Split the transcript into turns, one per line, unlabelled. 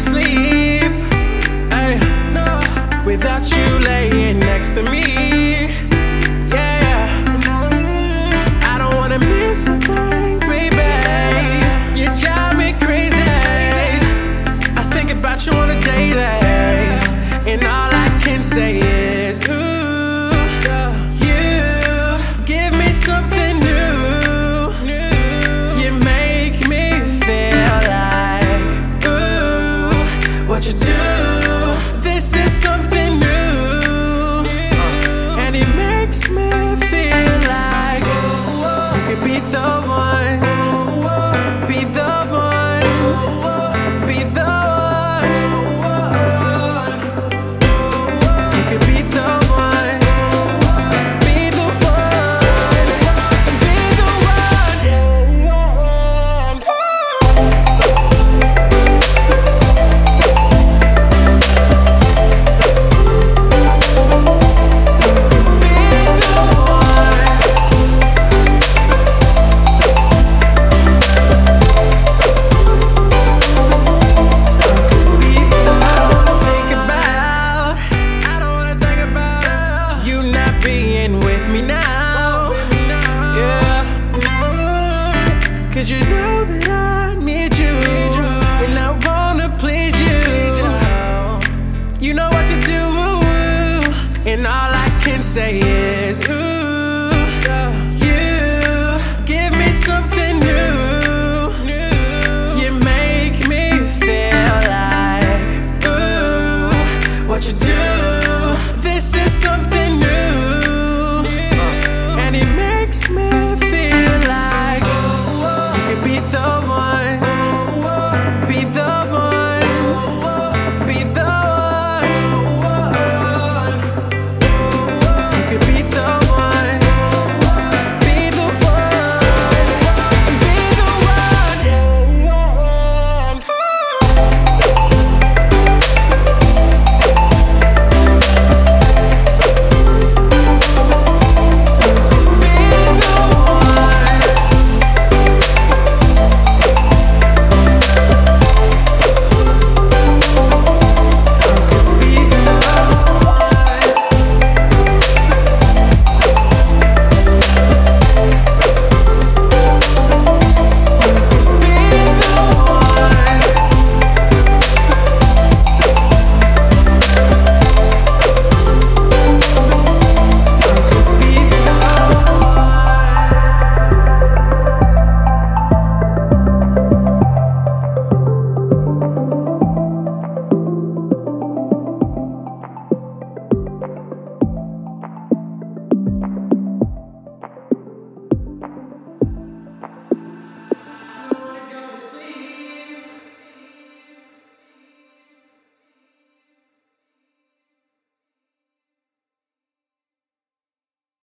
sleep. The say is ooh, you give me something new. You make me feel like ooh, what you do. This is something new, uh, and it makes me feel like you could be the one, be the.